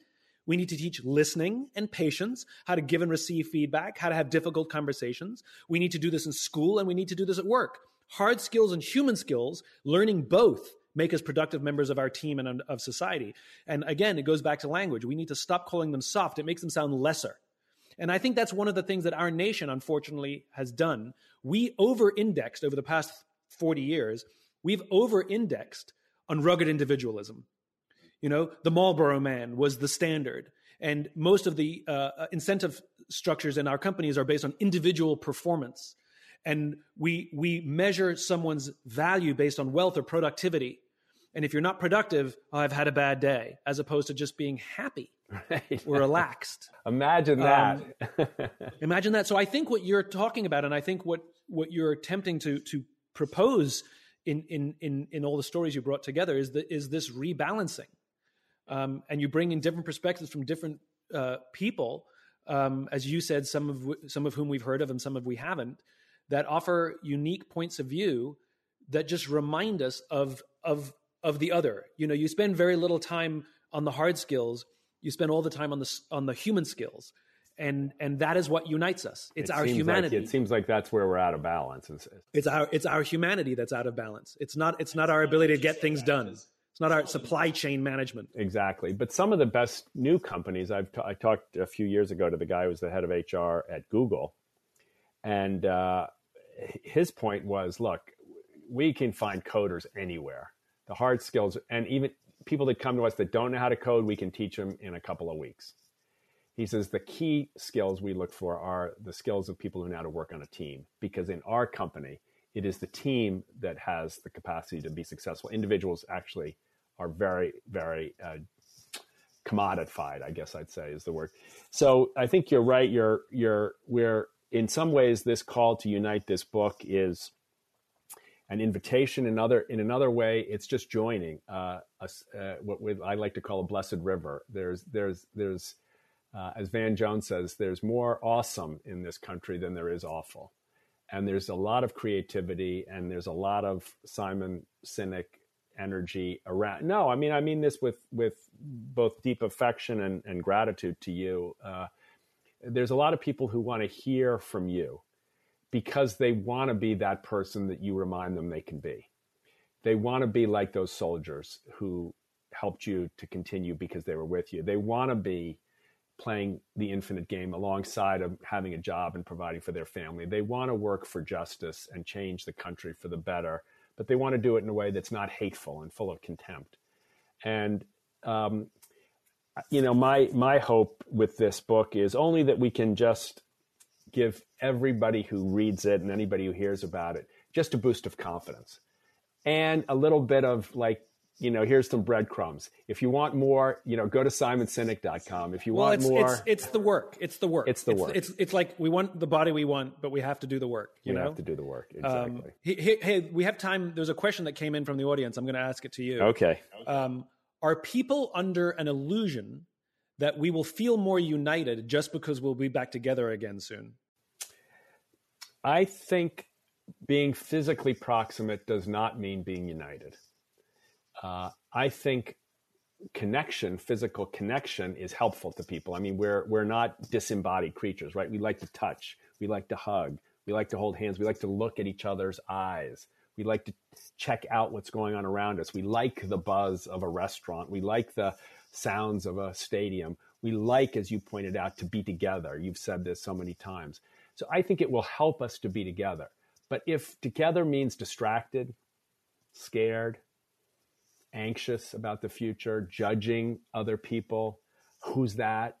we need to teach listening and patience how to give and receive feedback how to have difficult conversations. We need to do this in school and we need to do this at work. Hard skills and human skills learning both make us productive members of our team and of society and again it goes back to language we need to stop calling them soft it makes them sound lesser and I think that's one of the things that our nation, unfortunately, has done. We over indexed over the past 40 years, we've over indexed on rugged individualism. You know, the Marlboro man was the standard. And most of the uh, incentive structures in our companies are based on individual performance. And we, we measure someone's value based on wealth or productivity. And if you're not productive, oh, I've had a bad day, as opposed to just being happy Right. or relaxed. Imagine that. Um, Imagine that. So I think what you're talking about, and I think what what you're attempting to to propose in in in in all the stories you brought together is that is this rebalancing, um, and you bring in different perspectives from different uh, people, um, as you said, some of w- some of whom we've heard of and some of we haven't, that offer unique points of view that just remind us of of of the other. You know, you spend very little time on the hard skills you spend all the time on the on the human skills. And and that is what unites us. It's It our humanity Like, it seems like that's where we're out of balance. It's, it's our it's our humanity that's out of balance. It's not it's not our ability to get things done. It's not our supply chain management. Exactly. But some of the best new companies, I've t- I talked a few years ago to the guy who was the head of HR at Google, and uh, his point was, look, we can find coders anywhere. The hard skills, and even people that come to us that don't know how to code, we can teach them in a couple of weeks. He says the key skills we look for are the skills of people who know how to work on a team, because in our company, it is the team that has the capacity to be successful. Individuals actually are very, very uh, commodified. I guess I'd say is the word. So I think you're right. You're you're we're in some ways this call to unite this book is an invitation. Another in another way, it's just joining uh, a, uh, what we, I like to call a blessed river. There's there's there's Uh, as Van Jones says, there's more awesome in this country than there is awful. And there's a lot of creativity and there's a lot of Simon Sinek energy around. No, I mean, I mean this with, with both deep affection and, and gratitude to you. There's a lot of people who want to hear from you because they want to be that person that you remind them they can be. They want to be like those soldiers who helped you to continue because they were with you. They want to be playing the infinite game alongside of having a job and providing for their family. They want to work for justice and change the country for the better, but they want to do it in a way that's not hateful and full of contempt. And um, you know, my my hope with this book is only that we can just give everybody who reads it and anybody who hears about it just a boost of confidence and a little bit of like you know, here's some breadcrumbs. If you want more, you know, go to simonsinek.com. If you well, want it's, more, it's, it's the work. It's the work. It's the work. It's, it's, it's like we want the body we want, but we have to do the work. You, you know? have to do the work. Exactly. Um, hey, hey, we have time. There's a question that came in from the audience. I'm going to ask it to you. Okay. Um, are people under an illusion that we will feel more united just because we'll be back together again soon? I think being physically proximate does not mean being united. Uh, I think connection, physical connection, is helpful to people. I mean, we're we're not disembodied creatures, right? We like to touch, we like to hug, we like to hold hands, we like to look at each other's eyes. We like to check out what's going on around us. We like the buzz of a restaurant. We like the sounds of a stadium. We like, as you pointed out, to be together. You've said this so many times. So I think it will help us to be together. But if together means distracted, scared, anxious about the future, judging other people. Who's that?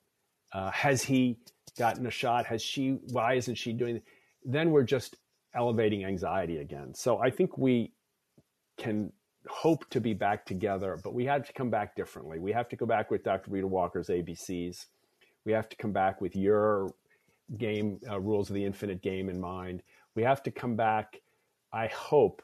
Uh, has he gotten a shot? Has she? Why isn't she doing? It? Then we're just elevating anxiety again. So I think we can hope to be back together, but we have to come back differently. We have to go back with Dr. Rita Walker's ABCs. We have to come back with your game uh, rules of the infinite game in mind. We have to come back, I hope,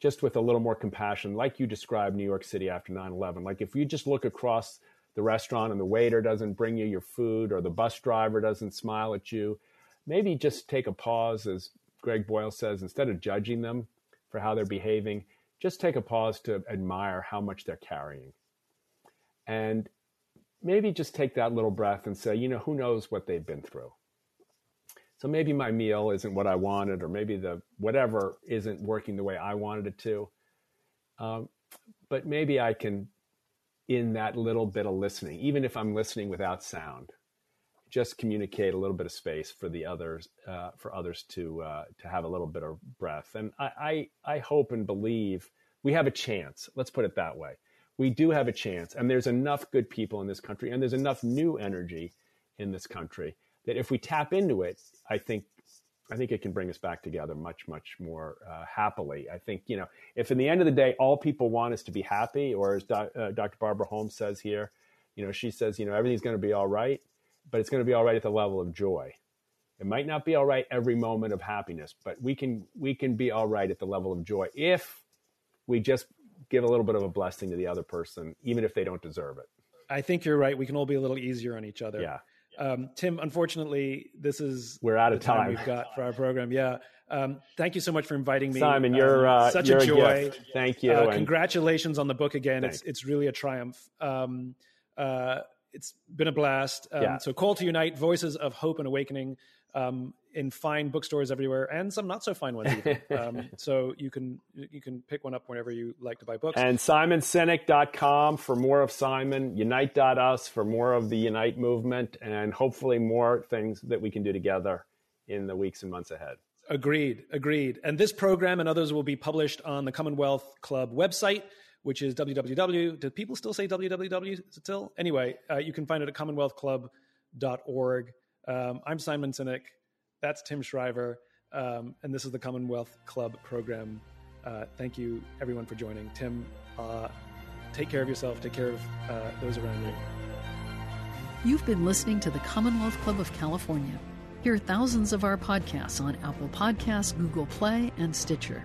just with a little more compassion, like you described New York City after 9 11. Like if you just look across the restaurant and the waiter doesn't bring you your food or the bus driver doesn't smile at you, maybe just take a pause, as Greg Boyle says, instead of judging them for how they're behaving, just take a pause to admire how much they're carrying. And maybe just take that little breath and say, you know, who knows what they've been through. So maybe my meal isn't what I wanted, or maybe the whatever isn't working the way I wanted it to. Um, but maybe I can, in that little bit of listening, even if I'm listening without sound, just communicate a little bit of space for the others, uh, for others to uh, to have a little bit of breath. And I, I I hope and believe we have a chance. Let's put it that way. We do have a chance, and there's enough good people in this country, and there's enough new energy in this country that if we tap into it, I think I think it can bring us back together much, much more uh, happily. I think, you know, if in the end of the day, all people want is to be happy, or as Do- uh, Dr. Barbara Holmes says here, you know, she says, you know, everything's going to be all right, but it's going to be all right at the level of joy. It might not be all right every moment of happiness, but we can we can be all right at the level of joy if we just give a little bit of a blessing to the other person, even if they don't deserve it. I think you're right. We can all be a little easier on each other. Yeah. Um, Tim, unfortunately, this is we're out of time. time. we've got for our program. Yeah. Um, thank you so much for inviting me, Simon. You're um, uh, such you're a joy. A Thank you. Uh, congratulations on the book again. Thanks. It's it's really a triumph. Um, uh, it's been a blast. Um, Yeah. So, Call to Unite: Voices of Hope and Awakening um, in fine bookstores everywhere, and some not so fine ones. Um, so you can you can pick one up whenever you like to buy books. And simonsinek.com for more of Simon, unite.us for more of the Unite movement, and hopefully more things that we can do together in the weeks and months ahead. Agreed, agreed. And this program and others will be published on the Commonwealth Club website, which is www. Do people still say www still? Anyway, uh, you can find it at commonwealthclub.org. Um, I'm Simon Sinek. That's Tim Shriver. Um, and this is the Commonwealth Club program. Uh, thank you, everyone, for joining. Tim, uh, take care of yourself, take care of uh, those around you. You've been listening to the Commonwealth Club of California. Hear thousands of our podcasts on Apple Podcasts, Google Play, and Stitcher.